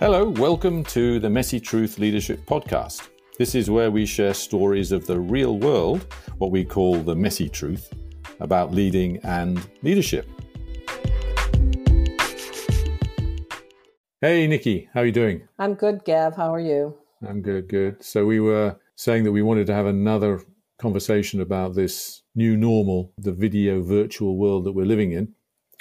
Hello, welcome to the Messy Truth Leadership Podcast. This is where we share stories of the real world, what we call the messy truth, about leading and leadership. Hey, Nikki, how are you doing? I'm good, Gav. How are you? I'm good, good. So, we were saying that we wanted to have another conversation about this new normal, the video virtual world that we're living in.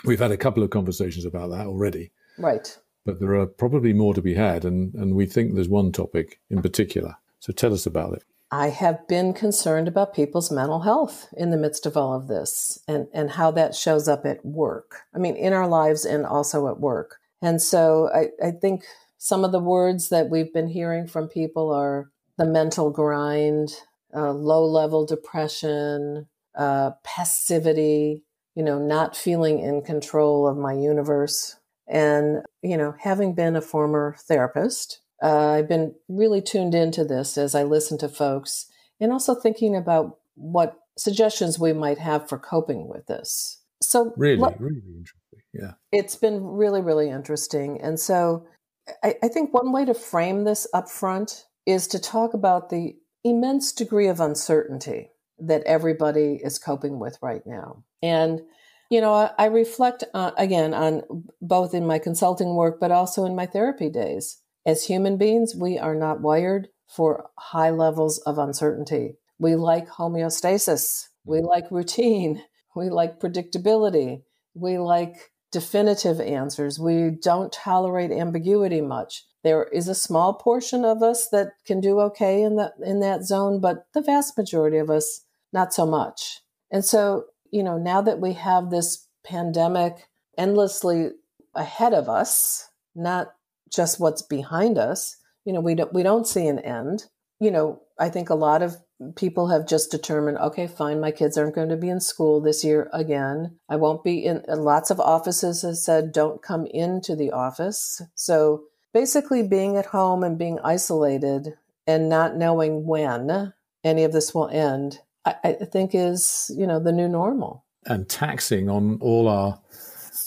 We've had a couple of conversations about that already. Right but there are probably more to be had, and, and we think there's one topic in particular. So tell us about it. I have been concerned about people's mental health in the midst of all of this and, and how that shows up at work. I mean, in our lives and also at work. And so I, I think some of the words that we've been hearing from people are the mental grind, uh, low level depression, uh, passivity, you know, not feeling in control of my universe, and, you know, having been a former therapist, uh, I've been really tuned into this as I listen to folks and also thinking about what suggestions we might have for coping with this. So, really, really interesting. Yeah. It's been really, really interesting. And so, I, I think one way to frame this up front is to talk about the immense degree of uncertainty that everybody is coping with right now. And you know, I, I reflect uh, again on both in my consulting work, but also in my therapy days. As human beings, we are not wired for high levels of uncertainty. We like homeostasis. We mm-hmm. like routine. We like predictability. We like definitive answers. We don't tolerate ambiguity much. There is a small portion of us that can do okay in that in that zone, but the vast majority of us not so much. And so you know, now that we have this pandemic endlessly ahead of us, not just what's behind us, you know, we don't we don't see an end. You know, I think a lot of people have just determined, okay, fine, my kids aren't going to be in school this year again. I won't be in lots of offices have said don't come into the office. So basically being at home and being isolated and not knowing when any of this will end I, I think is you know the new normal and taxing on all our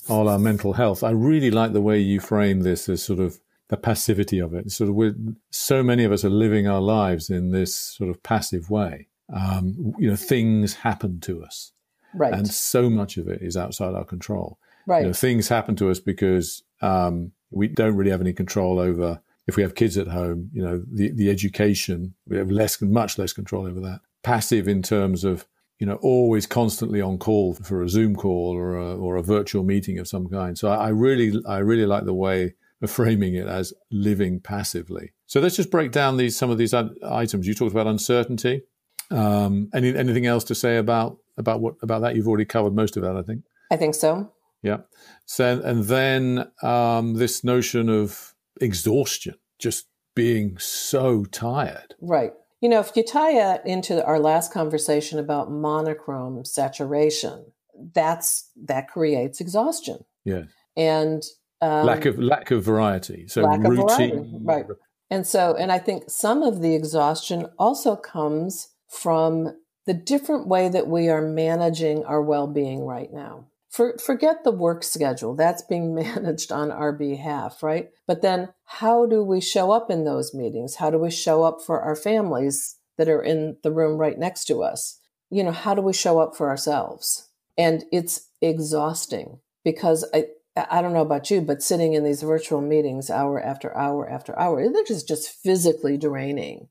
all our mental health. I really like the way you frame this as sort of the passivity of it. Sort of, we're, so many of us are living our lives in this sort of passive way. Um, you know, things happen to us, right? And so much of it is outside our control. Right. You know, things happen to us because um, we don't really have any control over. If we have kids at home, you know, the the education we have less, much less control over that passive in terms of you know always constantly on call for a Zoom call or a, or a virtual meeting of some kind. So I, I really I really like the way of framing it as living passively. So let's just break down these some of these items. You talked about uncertainty. Um, any, anything else to say about about what about that? You've already covered most of that, I think. I think so. Yeah. So and then um, this notion of exhaustion, just being so tired. Right. You know, if you tie that into our last conversation about monochrome saturation, that's that creates exhaustion. Yeah. And um, lack of lack of variety. So lack routine. Of variety. Right. And so and I think some of the exhaustion also comes from the different way that we are managing our well-being right now. For, forget the work schedule that's being managed on our behalf right? But then how do we show up in those meetings? How do we show up for our families that are in the room right next to us? You know how do we show up for ourselves? And it's exhausting because i i don't know about you but sitting in these virtual meetings hour after hour after hour they're just just physically draining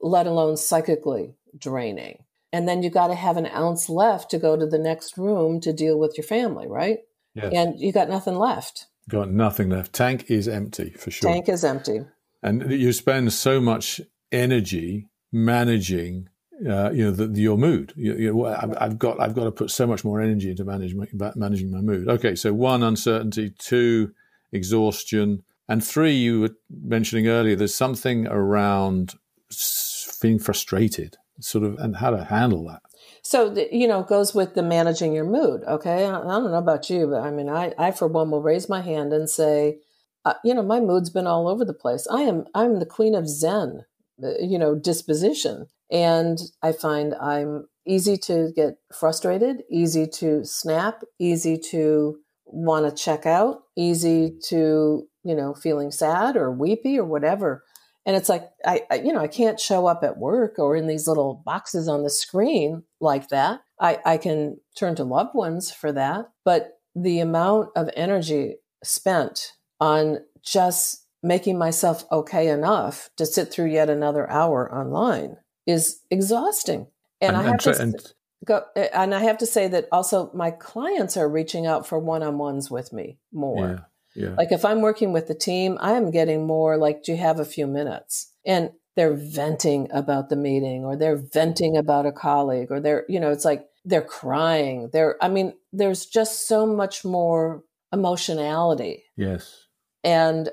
let alone psychically draining and then you got to have an ounce left to go to the next room to deal with your family, right? Yes. And you got nothing left. Got nothing left. Tank is empty for sure. Tank is empty. And you spend so much energy managing, uh, you know, the, the, your mood. You, you, I've got, I've got to put so much more energy into manage my, managing my mood. Okay, so one, uncertainty. Two, exhaustion. And three, you were mentioning earlier, there's something around being frustrated sort of and how to handle that. So you know goes with the managing your mood okay? I, I, don't know about you but i mean i i for one will raise my hand and say uh, you know my mood's been all over the place. I am i'm the queen of zen uh, you know disposition and i find i'm easy to get frustrated easy to snap easy to want to check out, easy to, you know, feeling sad or weepy or whatever. And it's like, I, I, you know, I can't show up at work or in these little boxes on the screen like that. I, I can turn to loved ones for that. But the amount of energy spent on just making myself okay enough to sit through yet another hour online is exhausting. And, and I have and, to and, go, and I have to say that also my clients are reaching out for one-on-ones with me more. Yeah. Like if I'm working with the team, I am getting more like, do you have a few minutes? And they're venting about the meeting or they're venting about a colleague or they're, you know, it's like they're crying. They're, I mean, there's just so much more emotionality. Yes. And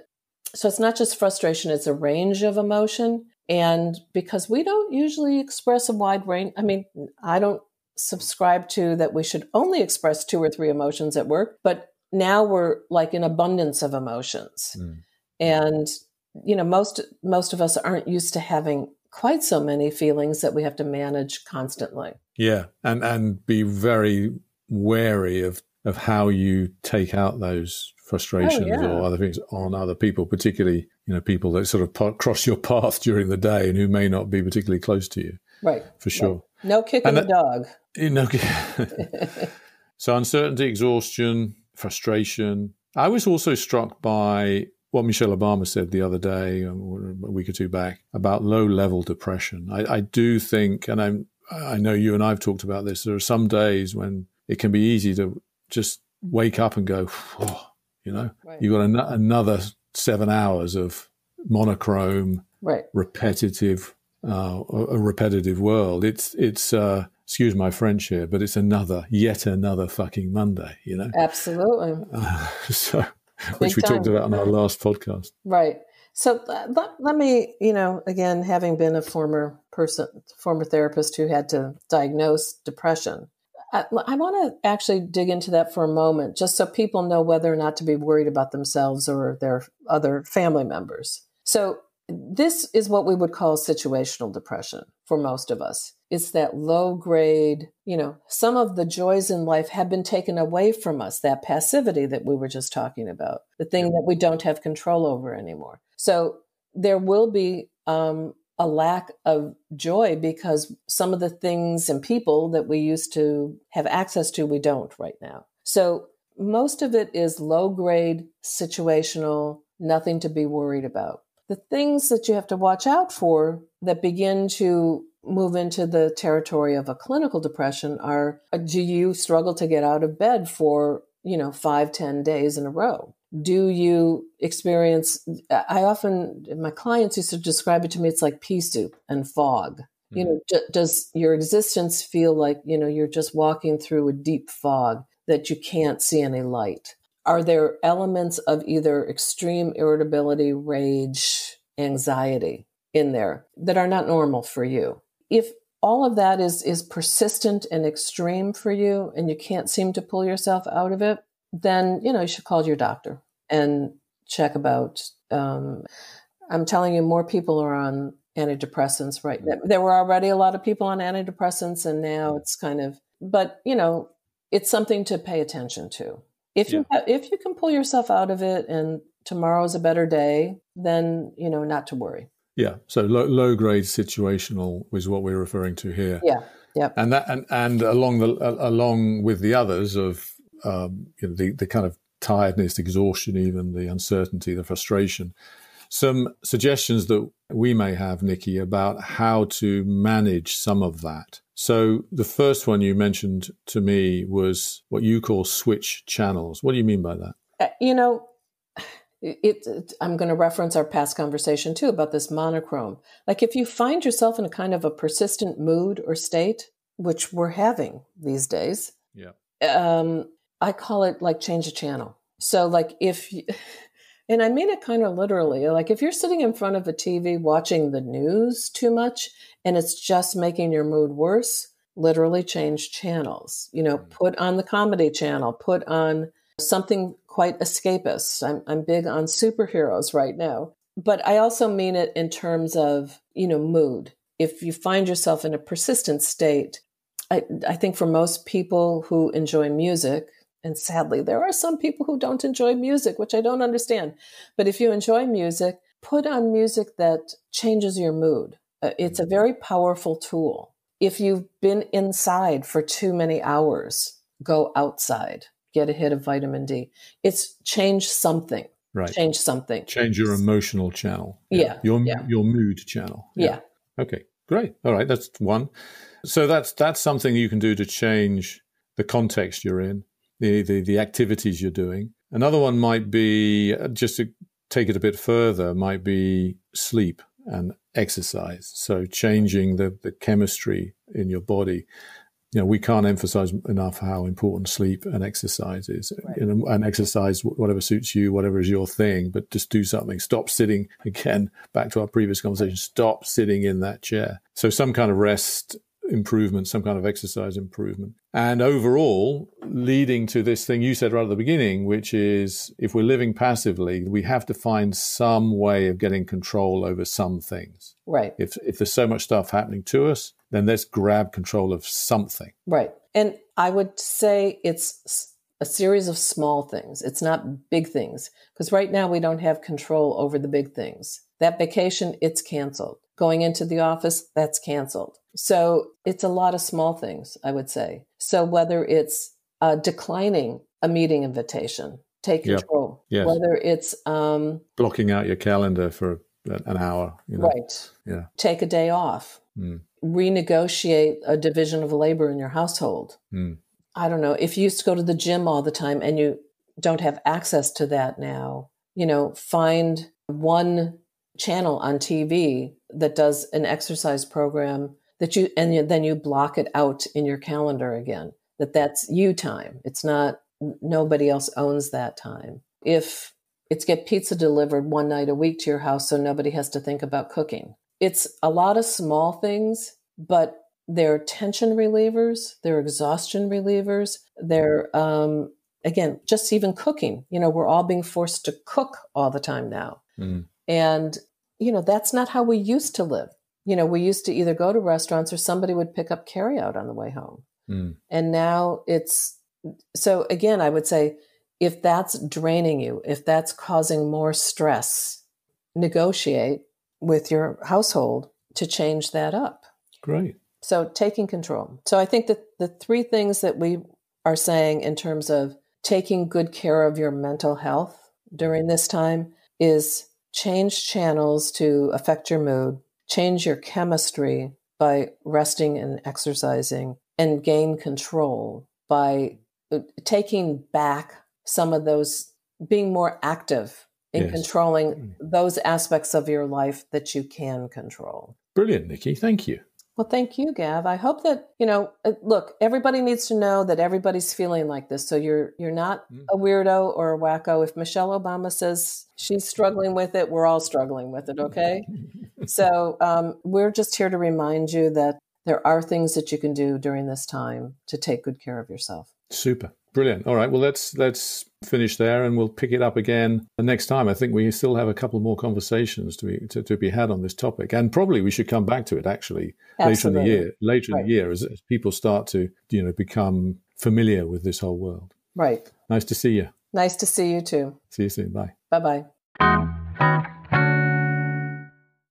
so it's not just frustration, it's a range of emotion. And because we don't usually express a wide range, I mean, I don't subscribe to that we should only express two or three emotions at work, but now we're like in abundance of emotions. Mm. And you know, most most of us aren't used to having quite so many feelings that we have to manage constantly. Yeah, and and be very wary of of how you take out those frustrations oh, yeah. or other things on other people, particularly you know people that sort of cross your path during the day and who may not be particularly close to you. Right, for sure. Right. No kicking the dog. You know, so uncertainty, exhaustion, frustration. I was also struck by what Michelle Obama said the other day, um, a week or two back, about low level depression. I, I do think, and I'm, I know you and I've talked about this. There are some days when it can be easy to just wake up and go, oh, you know, right. you've got an- another seven hours of monochrome, right. repetitive, uh, a repetitive world. It's it's uh, excuse my French here, but it's another, yet another fucking Monday. You know, absolutely. Uh, so, which we time. talked about on our last podcast, right? So uh, let, let me, you know, again, having been a former person, former therapist who had to diagnose depression, I, I want to actually dig into that for a moment, just so people know whether or not to be worried about themselves or their other family members. So, this is what we would call situational depression for most of us. It's that low grade, you know, some of the joys in life have been taken away from us, that passivity that we were just talking about, the thing that we don't have control over anymore. So, there will be um, a lack of joy because some of the things and people that we used to have access to, we don't right now. So most of it is low grade, situational, nothing to be worried about. The things that you have to watch out for that begin to move into the territory of a clinical depression are do you struggle to get out of bed for, you know, five, ten days in a row? do you experience i often my clients used to describe it to me it's like pea soup and fog mm-hmm. you know mm-hmm. does your existence feel like you know you're just walking through a deep fog that you can't see any light are there elements of either extreme irritability rage anxiety in there that are not normal for you if all of that is is persistent and extreme for you and you can't seem to pull yourself out of it then you know you should call your doctor and check about. Um, I'm telling you, more people are on antidepressants right now. There were already a lot of people on antidepressants, and now it's kind of. But you know, it's something to pay attention to. If you yeah. if you can pull yourself out of it, and tomorrow's a better day, then you know not to worry. Yeah. So low, low grade situational is what we're referring to here. Yeah. Yeah. And that and, and along the along with the others of um, you know, the, the kind of tiredness, exhaustion, even the uncertainty, the frustration. Some suggestions that we may have, Nikki, about how to manage some of that. So the first one you mentioned to me was what you call switch channels. What do you mean by that? Uh, you know, it, it, I'm going to reference our past conversation too about this monochrome. Like if you find yourself in a kind of a persistent mood or state, which we're having these days, yeah. Um, I call it like change the channel. So, like, if, you, and I mean it kind of literally, like, if you're sitting in front of a TV watching the news too much and it's just making your mood worse, literally change channels. You know, mm. put on the comedy channel, put on something quite escapist. I'm, I'm big on superheroes right now. But I also mean it in terms of, you know, mood. If you find yourself in a persistent state, I, I think for most people who enjoy music, and sadly, there are some people who don't enjoy music, which I don't understand. But if you enjoy music, put on music that changes your mood. Uh, it's a very powerful tool. If you've been inside for too many hours, go outside, get a hit of vitamin D. It's change something. Right. Change something. Change your emotional channel. Yeah. Your yeah. your mood channel. Yeah. Okay. Great. All right. That's one. So that's that's something you can do to change the context you're in, the the, the activities you're doing. Another one might be just to take it a bit further. Might be sleep and exercise. So changing the the chemistry in your body you know, we can't emphasize enough how important sleep and exercise is. Right. You know, and exercise, whatever suits you, whatever is your thing, but just do something. Stop sitting again. Back to our previous conversation. Stop sitting in that chair. So some kind of rest improvement, some kind of exercise improvement. And overall, leading to this thing you said right at the beginning, which is if we're living passively, we have to find some way of getting control over some things. Right. If, if there's so much stuff happening to us, then let's grab control of something. Right. And I would say it's a series of small things. It's not big things because right now we don't have control over the big things. That vacation, it's canceled. Going into the office, that's canceled. So it's a lot of small things, I would say. So whether it's uh, declining a meeting invitation, take control. Yep. Yes. Whether it's um, blocking out your calendar for an hour. You know? Right. Yeah. Take a day off. Mm. Renegotiate a division of labor in your household. Mm. I don't know. If you used to go to the gym all the time and you don't have access to that now, you know, find one channel on TV that does an exercise program that you and then you block it out in your calendar again that that's you time. It's not nobody else owns that time. If it's get pizza delivered one night a week to your house so nobody has to think about cooking. It's a lot of small things but they're tension relievers they're exhaustion relievers they're um, again just even cooking. You know we're all being forced to cook all the time now. Mm. and you know that's not how we used to live you know, we used to either go to restaurants or somebody would pick up carryout on the way home. Mm. And now it's so again, I would say if that's draining you, if that's causing more stress, negotiate with your household to change that up. Great. So taking control. So I think that the three things that we are saying in terms of taking good care of your mental health during this time is change channels to affect your mood change your chemistry by resting and exercising and gain control by uh, taking back some of those being more active in yes. controlling mm. those aspects of your life that you can control. Brilliant, Nikki. Thank you. Well, thank you, Gav. I hope that you know. Uh, look, everybody needs to know that everybody's feeling like this. So you're you're not mm. a weirdo or a wacko. If Michelle Obama says she's struggling with it, we're all struggling with it. Okay. so um, we're just here to remind you that there are things that you can do during this time to take good care of yourself. Super. Brilliant. All right. Well, let's let's finish there, and we'll pick it up again the next time. I think we still have a couple more conversations to be to, to be had on this topic, and probably we should come back to it actually Absolutely. later in the year. Later right. in the year, as, as people start to you know become familiar with this whole world. Right. Nice to see you. Nice to see you too. See you soon. Bye. Bye bye.